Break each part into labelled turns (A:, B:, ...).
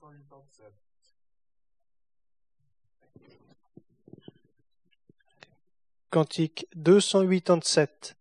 A: 287.
B: Cantique 287.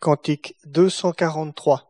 B: Cantique 243.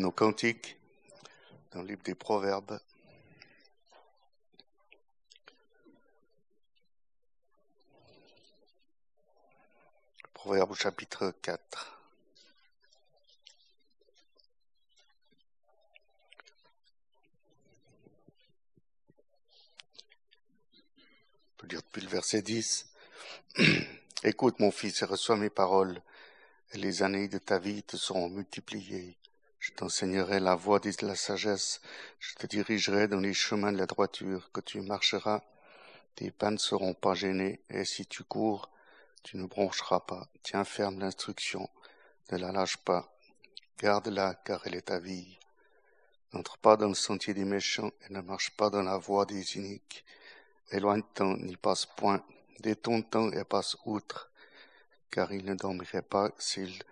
C: Nos cantiques dans le livre des Proverbes. Proverbe chapitre 4. On peut lire depuis le verset 10. Écoute mon fils et reçois mes paroles, et les années de ta vie te seront multipliées. Je t'enseignerai la voie de la sagesse, je te dirigerai dans les chemins de la droiture, que tu marcheras, tes pas ne seront pas gênés, et si tu cours, tu ne broncheras pas. Tiens ferme l'instruction, ne la lâche pas, garde-la, car elle est ta vie. N'entre pas dans le sentier des méchants, et ne marche pas dans la voie des iniques. Éloigne-t'en, n'y passe point, détourne-t'en et passe outre, car ils ne dormiraient pas s'ils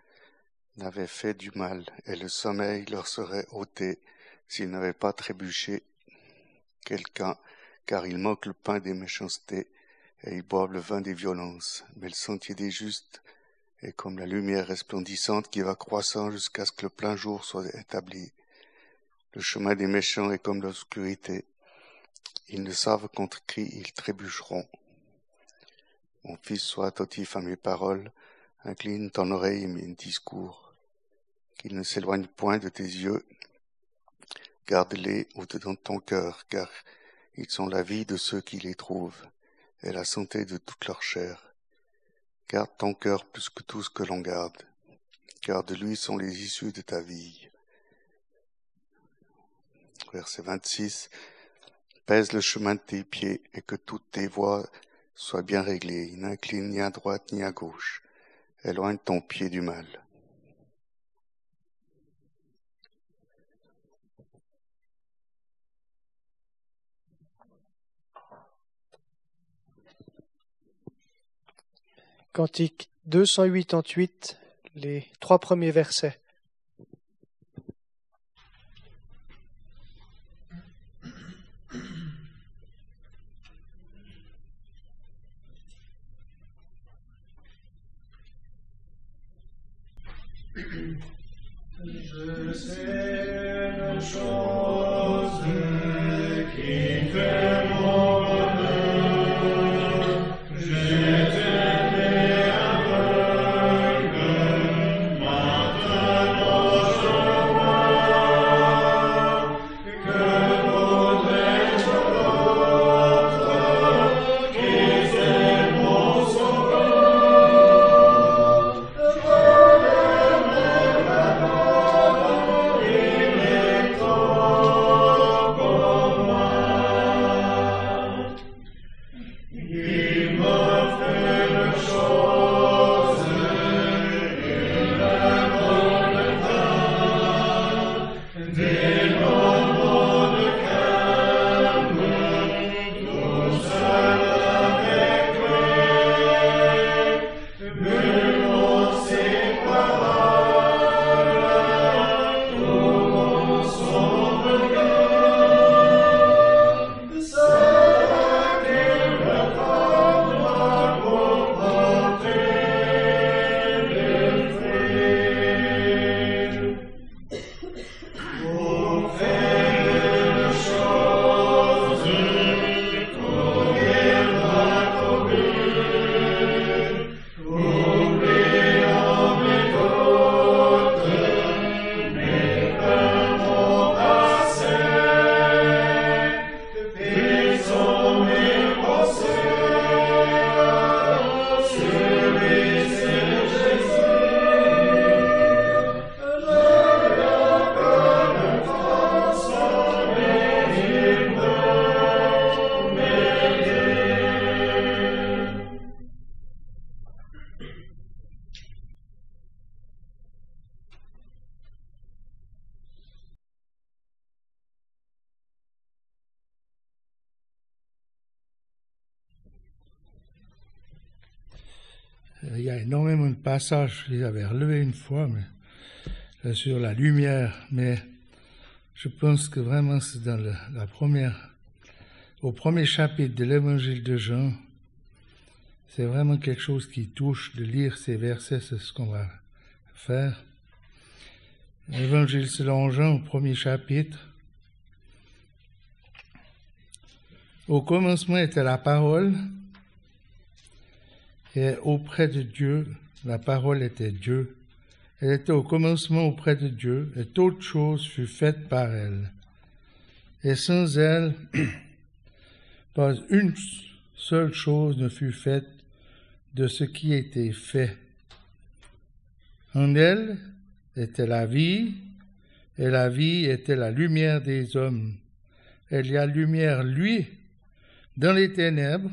C: n'avaient fait du mal, et le sommeil leur serait ôté s'ils n'avaient pas trébuché quelqu'un, car ils manquent le pain des méchancetés, et ils boivent le vin des violences. Mais le sentier des justes est comme la lumière resplendissante qui va croissant jusqu'à ce que le plein jour soit établi. Le chemin des méchants est comme l'obscurité. Ils ne savent contre qui ils trébucheront. Mon fils, sois attentif à mes paroles, incline ton oreille à mes discours, qu'ils ne s'éloignent point de tes yeux. Garde-les au-dedans de ton cœur, car ils sont la vie de ceux qui les trouvent, et la santé de toute leur chair. Garde ton cœur plus que tout ce que l'on garde, car de lui sont les issues de ta vie. Verset 26. Pèse le chemin de tes pieds et que toutes tes voies soient bien réglées. N'incline ni à droite ni à gauche. Éloigne ton pied du mal.
B: Cantique 288, les trois premiers versets.
D: Je sais une chose
E: passages que j'avais relevés une fois, mais sur la lumière, mais je pense que vraiment c'est dans la première, au premier chapitre de l'évangile de Jean, c'est vraiment quelque chose qui touche de lire ces versets, c'est ce qu'on va faire. Évangile selon Jean au premier chapitre. Au commencement était la parole, et auprès de Dieu, la parole était Dieu. Elle était au commencement auprès de Dieu, et toute chose fut faite par elle. Et sans elle, pas une seule chose ne fut faite de ce qui était fait. En elle était la vie, et la vie était la lumière des hommes. Elle y a lumière, lui, dans les ténèbres,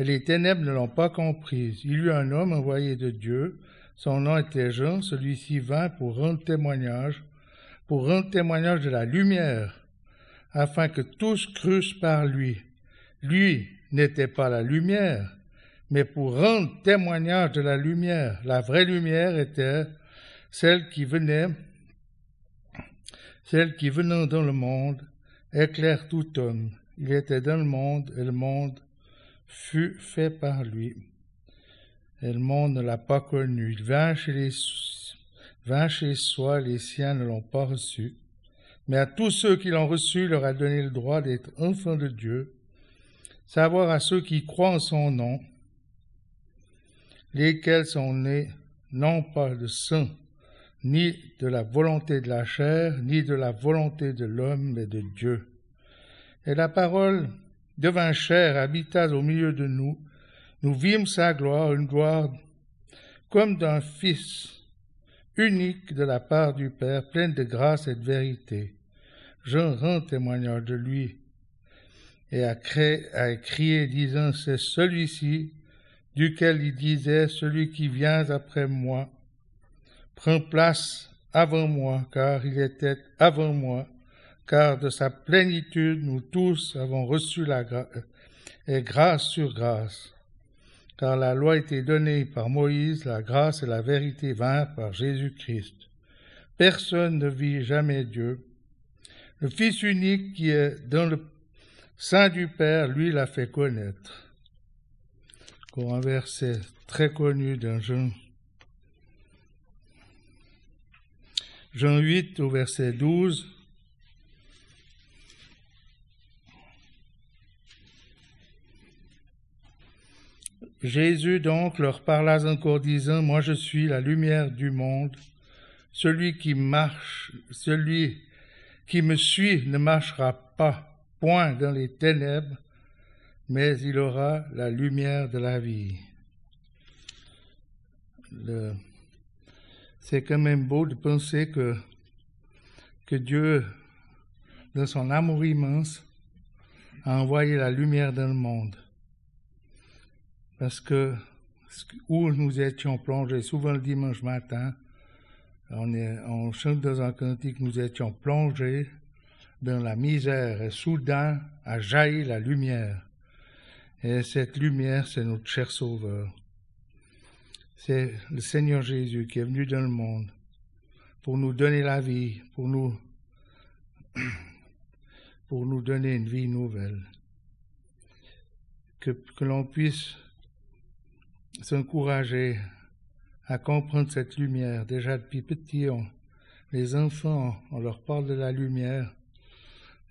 E: et les ténèbres ne l'ont pas comprise. Il y eut un homme envoyé de Dieu, son nom était Jean, celui-ci vint pour rendre témoignage, pour rendre témoignage de la lumière, afin que tous crussent par lui. Lui n'était pas la lumière, mais pour rendre témoignage de la lumière. La vraie lumière était celle qui venait, celle qui venant dans le monde, éclaire tout homme. Il était dans le monde, et le monde fut fait par lui. Et le monde ne l'a pas connu. Il vint chez, soi, les siens ne l'ont pas reçu. Mais à tous ceux qui l'ont reçu, il leur a donné le droit d'être enfants de Dieu, savoir à ceux qui croient en son nom, lesquels sont nés non pas de sang, ni de la volonté de la chair, ni de la volonté de l'homme, mais de Dieu. Et la parole devint chair, habita au milieu de nous. Nous vîmes sa gloire, une gloire comme d'un Fils unique de la part du Père, pleine de grâce et de vérité. Jean rend témoignage de lui et a, a crié disant, c'est celui-ci duquel il disait, celui qui vient après moi prend place avant moi, car il était avant moi, car de sa plénitude nous tous avons reçu la grâce, et grâce sur grâce. Car la loi était donnée par Moïse, la grâce et la vérité vinrent par Jésus-Christ. Personne ne vit jamais Dieu. Le Fils unique qui est dans le sein du Père, lui l'a fait connaître. Un verset très connu d'un Jean. Jean 8 au verset 12. Jésus donc leur parla encore disant, Moi je suis la lumière du monde. Celui qui marche, celui qui me suit ne marchera pas point dans les ténèbres, mais il aura la lumière de la vie. Le, c'est quand même beau de penser que, que Dieu, dans son amour immense, a envoyé la lumière dans le monde. Parce que où nous étions plongés, souvent le dimanche matin, on, est, on chante dans un cantique, nous étions plongés dans la misère et soudain a jailli la lumière. Et cette lumière, c'est notre cher Sauveur. C'est le Seigneur Jésus qui est venu dans le monde pour nous donner la vie, pour nous, pour nous donner une vie nouvelle. Que, que l'on puisse s'encourager à comprendre cette lumière. Déjà depuis petit, les enfants, on leur parle de la lumière.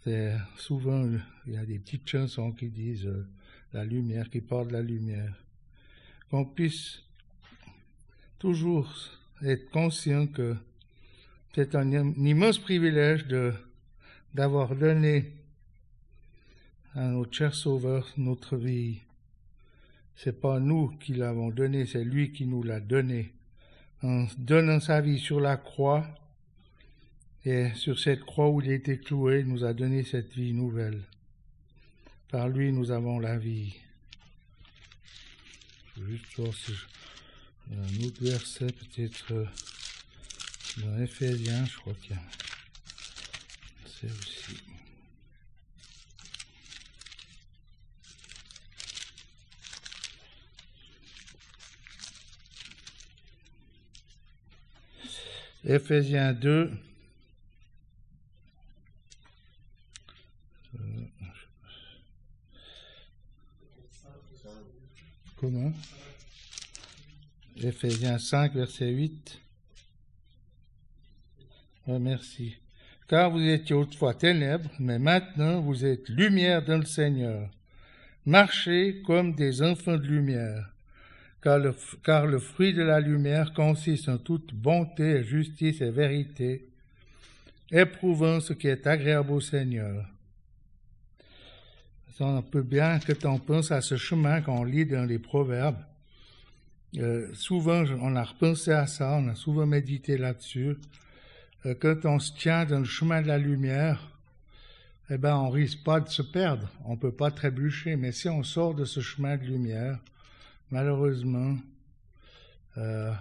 E: C'est souvent, il y a des petites chansons qui disent euh, la lumière, qui parlent de la lumière. Qu'on puisse toujours être conscient que c'est un, un immense privilège de d'avoir donné à notre cher Sauveur notre vie. C'est pas nous qui l'avons donné, c'est lui qui nous l'a donné. En donnant sa vie sur la croix, et sur cette croix où il a été cloué, il nous a donné cette vie nouvelle. Par lui, nous avons la vie. Je vais juste voir si a un autre verset, peut-être dans Éphésiens, je crois qu'il y a. C'est aussi. Éphésiens 2. Euh, Comment? Éphésiens 5, verset 8. Ouais, merci. Car vous étiez autrefois ténèbres, mais maintenant vous êtes lumière dans le Seigneur. Marchez comme des enfants de lumière, car le, fruit de la lumière consiste en toute bonté, justice et vérité, éprouvant ce qui est agréable au Seigneur. On peut bien que on pense à ce chemin qu'on lit dans les proverbes. Euh, souvent, on a repensé à ça, on a souvent médité là-dessus. Euh, quand on se tient dans le chemin de la lumière, eh ben, on risque pas de se perdre, on peut pas trébucher. Mais si on sort de ce chemin de lumière, malheureusement, euh,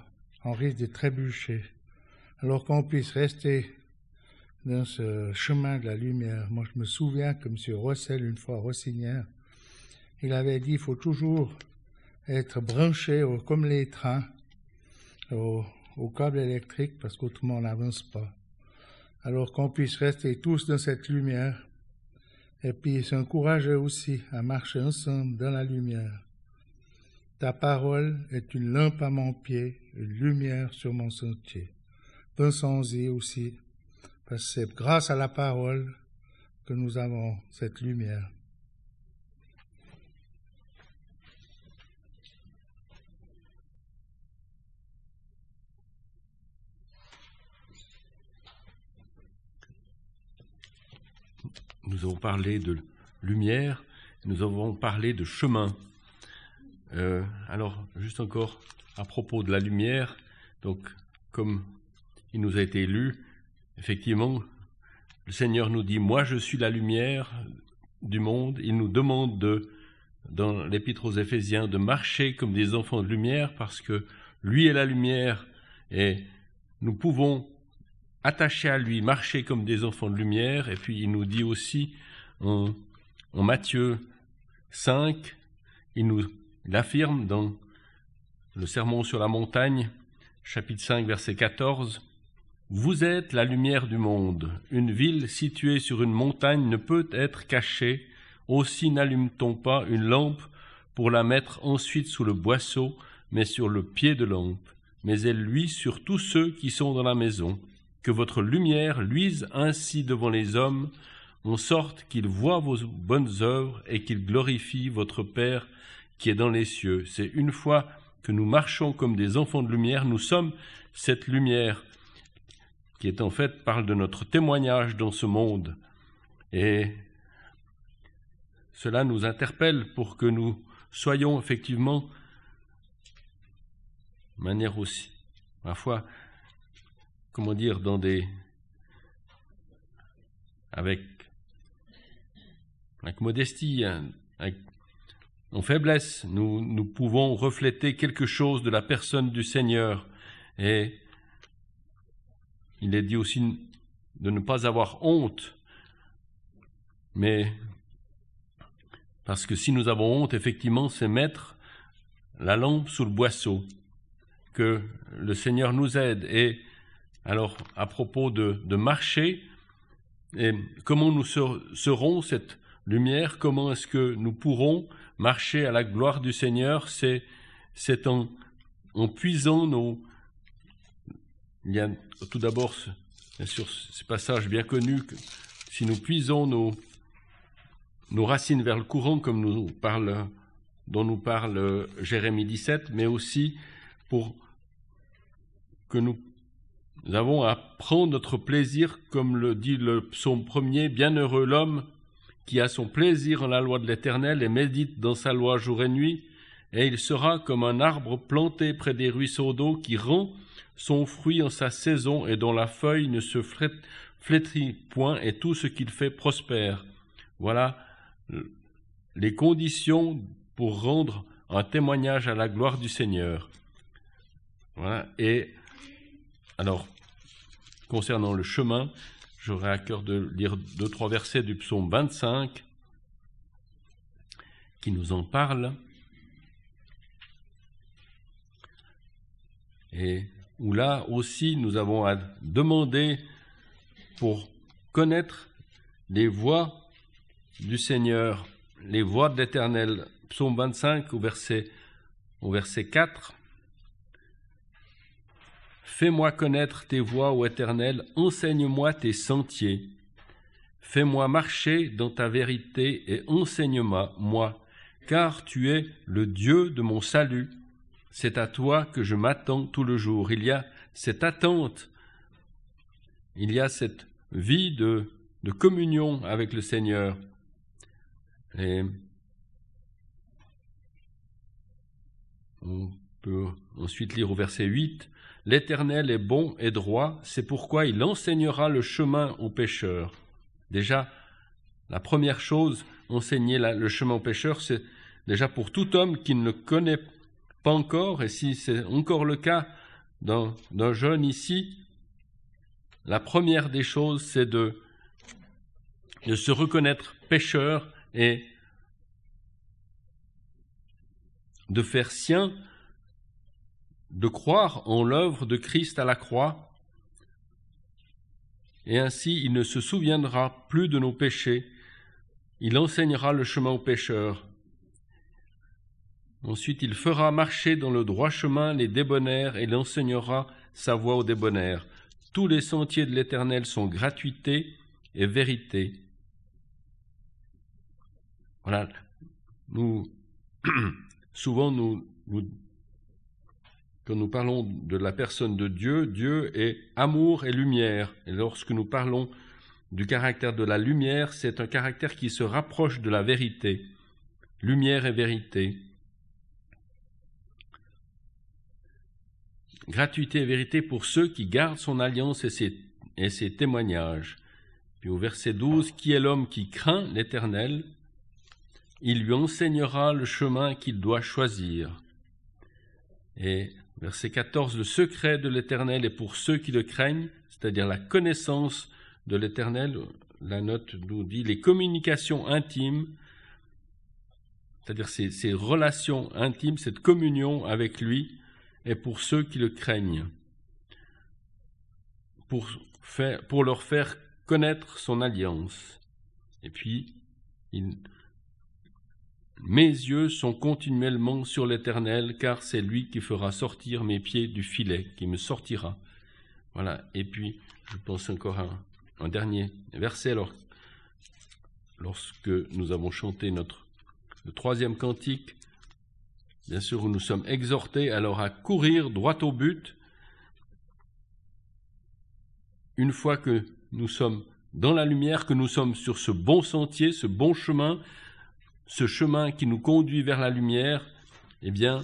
E: on risque de trébucher. Alors qu'on puisse rester dans ce chemin de la lumière. Moi, je me souviens que M. Rossel, une fois, Rossinière, il avait dit il faut toujours être branché comme les trains au câble électrique parce qu'autrement on n'avance pas. Alors qu'on puisse rester tous dans cette lumière et puis s'encourager aussi à marcher ensemble dans la lumière. Ta parole est une lampe à mon pied, une lumière sur mon sentier. Pensons-y aussi, parce que c'est grâce à la parole que nous avons cette lumière.
F: Nous avons parlé de lumière, nous avons parlé de chemin. Euh, alors, juste encore à propos de la lumière, donc comme il nous a été lu, effectivement, le Seigneur nous dit, moi je suis la lumière du monde. Il nous demande de, dans l'épître aux Éphésiens, de marcher comme des enfants de lumière parce que lui est la lumière et nous pouvons attachés à lui, marcher comme des enfants de lumière. Et puis il nous dit aussi en, en Matthieu 5, il nous il affirme dans le Sermon sur la montagne, chapitre 5, verset 14, Vous êtes la lumière du monde. Une ville située sur une montagne ne peut être cachée. Aussi n'allume-t-on pas une lampe pour la mettre ensuite sous le boisseau, mais sur le pied de lampe. Mais elle luit sur tous ceux qui sont dans la maison que votre lumière luise ainsi devant les hommes, en sorte qu'ils voient vos bonnes œuvres et qu'ils glorifient votre Père qui est dans les cieux. C'est une fois que nous marchons comme des enfants de lumière, nous sommes cette lumière qui est en fait parle de notre témoignage dans ce monde. Et cela nous interpelle pour que nous soyons effectivement, de manière aussi, parfois, comment dire, dans des. avec. avec modestie, hein, avec, en faiblesse, nous, nous pouvons refléter quelque chose de la personne du Seigneur. Et il est dit aussi de ne pas avoir honte, mais parce que si nous avons honte, effectivement, c'est mettre la lampe sous le boisseau, que le Seigneur nous aide. Et alors, à propos de, de marcher, et comment nous ser- serons cette lumière, comment est-ce que nous pourrons marcher à la gloire du Seigneur, c'est, en, en puisant nos... Il y a tout d'abord, bien sûr, ce passage bien connu, que si nous puisons nos, nos racines vers le courant, comme nous parle, dont nous parle Jérémie 17, mais aussi pour que nous nous avons à prendre notre plaisir, comme le dit le psaume premier, Bienheureux l'homme qui a son plaisir en la loi de l'Éternel et médite dans sa loi jour et nuit, et il sera comme un arbre planté près des ruisseaux d'eau qui rend son fruit en sa saison et dont la feuille ne se flét- flétrit point et tout ce qu'il fait prospère. Voilà les conditions pour rendre un témoignage à la gloire du Seigneur. Voilà. Et alors, concernant le chemin, j'aurais à cœur de lire deux, trois versets du psaume 25 qui nous en parlent. Et où là aussi nous avons à demander pour connaître les voies du Seigneur, les voies de l'Éternel. Psaume 25 au verset, au verset 4. Fais-moi connaître tes voies, ô Éternel, enseigne-moi tes sentiers. Fais-moi marcher dans ta vérité et enseigne-moi, moi, car tu es le Dieu de mon salut. C'est à toi que je m'attends tout le jour. Il y a cette attente, il y a cette vie de, communion avec le Seigneur. On peut ensuite lire au verset 8, L'Éternel est bon et droit, c'est pourquoi il enseignera le chemin aux pécheurs. Déjà, la première chose, enseigner le chemin aux pécheurs, c'est déjà pour tout homme qui ne le connaît pas encore, et si c'est encore le cas d'un jeune ici, la première des choses, c'est de, de se reconnaître pécheur et de faire sien, de croire en l'œuvre de Christ à la croix, et ainsi il ne se souviendra plus de nos péchés, il enseignera le chemin aux pécheurs. Ensuite, il fera marcher dans le droit chemin les débonnaires et il enseignera sa voie aux débonnaires. Tous les sentiers de l'Éternel sont gratuité et vérité. Voilà, nous, souvent, nous, quand nous parlons de la personne de Dieu, Dieu est amour et lumière. Et lorsque nous parlons du caractère de la lumière, c'est un caractère qui se rapproche de la vérité. Lumière et vérité. Gratuité et vérité pour ceux qui gardent son alliance et ses, et ses témoignages. Puis au verset 12, qui est l'homme qui craint l'Éternel Il lui enseignera le chemin qu'il doit choisir. Et verset 14, le secret de l'Éternel est pour ceux qui le craignent, c'est-à-dire la connaissance de l'Éternel. La note nous dit les communications intimes, c'est-à-dire ces, relations intimes, cette communion avec lui, est pour ceux qui le craignent, pour, pour leur faire connaître son alliance. Et puis, il, mes yeux sont continuellement sur l'Éternel, car c'est lui qui fera sortir mes pieds du filet, qui me sortira. Voilà. Et puis, je pense encore à un dernier verset, alors, lorsque nous avons chanté notre le troisième cantique, bien sûr, où nous sommes exhortés alors à courir droit au but, une fois que nous sommes dans la lumière, que nous sommes sur ce bon sentier, ce bon chemin, ce chemin qui nous conduit vers la lumière, eh bien,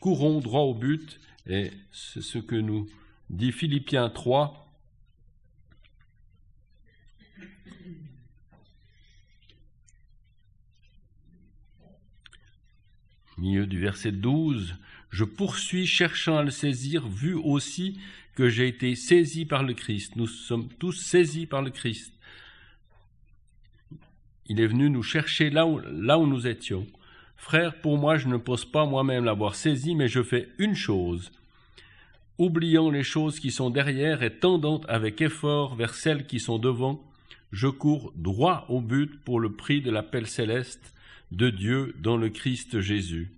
F: courons droit au but, et c'est ce que nous dit Philippiens 3, milieu du verset 12, je poursuis cherchant à le saisir, vu aussi que j'ai été saisi par le Christ. Nous sommes tous saisis par le Christ. Il est venu nous chercher là où, nous étions. Frère, pour moi, je ne pense pas moi-même l'avoir saisi, mais je fais une chose. Oubliant les choses qui sont derrière et tendant avec effort vers celles qui sont devant, je cours droit au but pour le prix de l'appel céleste de Dieu dans le Christ Jésus.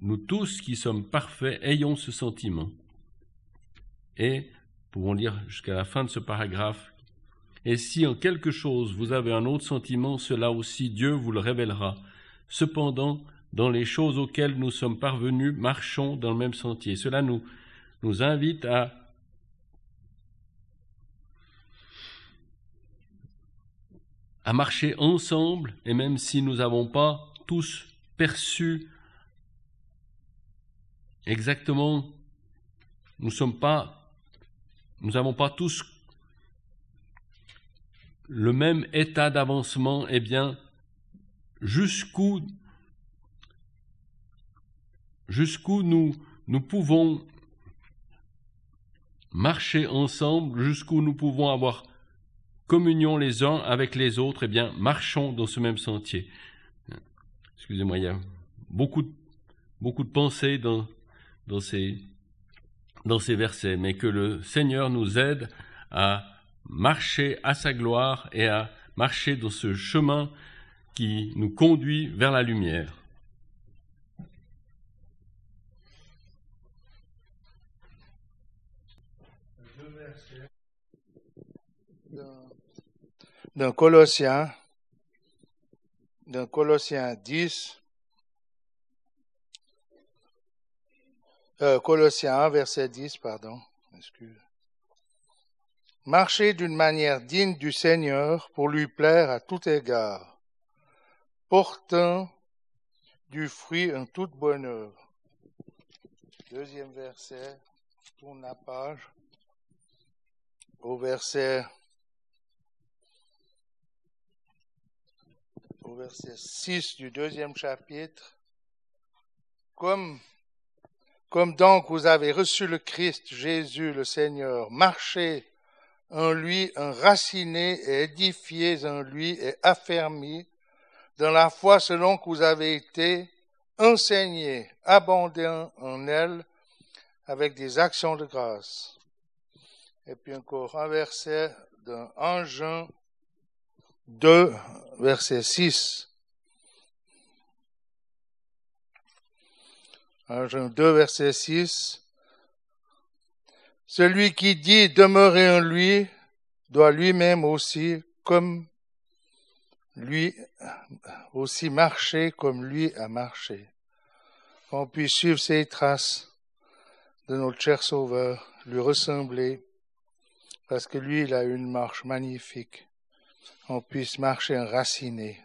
F: Nous tous qui sommes parfaits ayons ce sentiment. Et, pouvons lire jusqu'à la fin de ce paragraphe, et si en quelque chose vous avez un autre sentiment, cela aussi Dieu vous le révélera. Cependant, dans les choses auxquelles nous sommes parvenus, marchons dans le même sentier. Cela nous, nous invite à à marcher ensemble, et même si nous n'avons pas tous perçu exactement, nous sommes pas, nous n'avons pas tous le même état d'avancement, eh bien, jusqu'où nous, nous pouvons marcher ensemble, jusqu'où nous pouvons avoir communion les uns avec les autres, eh bien, marchons dans ce même sentier. Excusez-moi, il y a beaucoup, de pensées dans, dans, ces, dans ces versets, mais que le Seigneur nous aide à marcher à sa gloire et à marcher dans ce chemin qui nous conduit vers la lumière.
E: Dans Colossiens, dans Colossiens 10, euh, Colossiens 1, verset 10, pardon, excuse. Marchez d'une manière digne du Seigneur pour lui plaire à tout égard, portant du fruit en toute bonne œuvre. Deuxième verset, tourne la page, au verset, au verset 6 du deuxième chapitre. Comme, comme donc vous avez reçu le Christ Jésus le Seigneur, marchez en lui, enracinés et édifiés en lui et affermis dans la foi selon que vous avez été enseigné, abondant en elle, avec des actions de grâce. Et puis encore un verset 1 Jean 2, verset 6. 1 Jean 2, verset 6. Celui qui dit demeurer en lui doit lui-même aussi, comme lui, aussi marcher comme lui a marché. Qu'on puisse suivre ses traces de notre cher Sauveur, lui ressembler, parce que lui, il a une marche magnifique. On puisse marcher enraciné.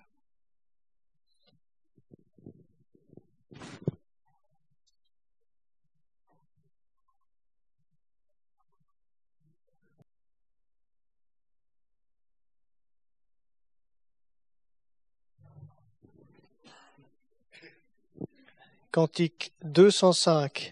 F: Cantique 205.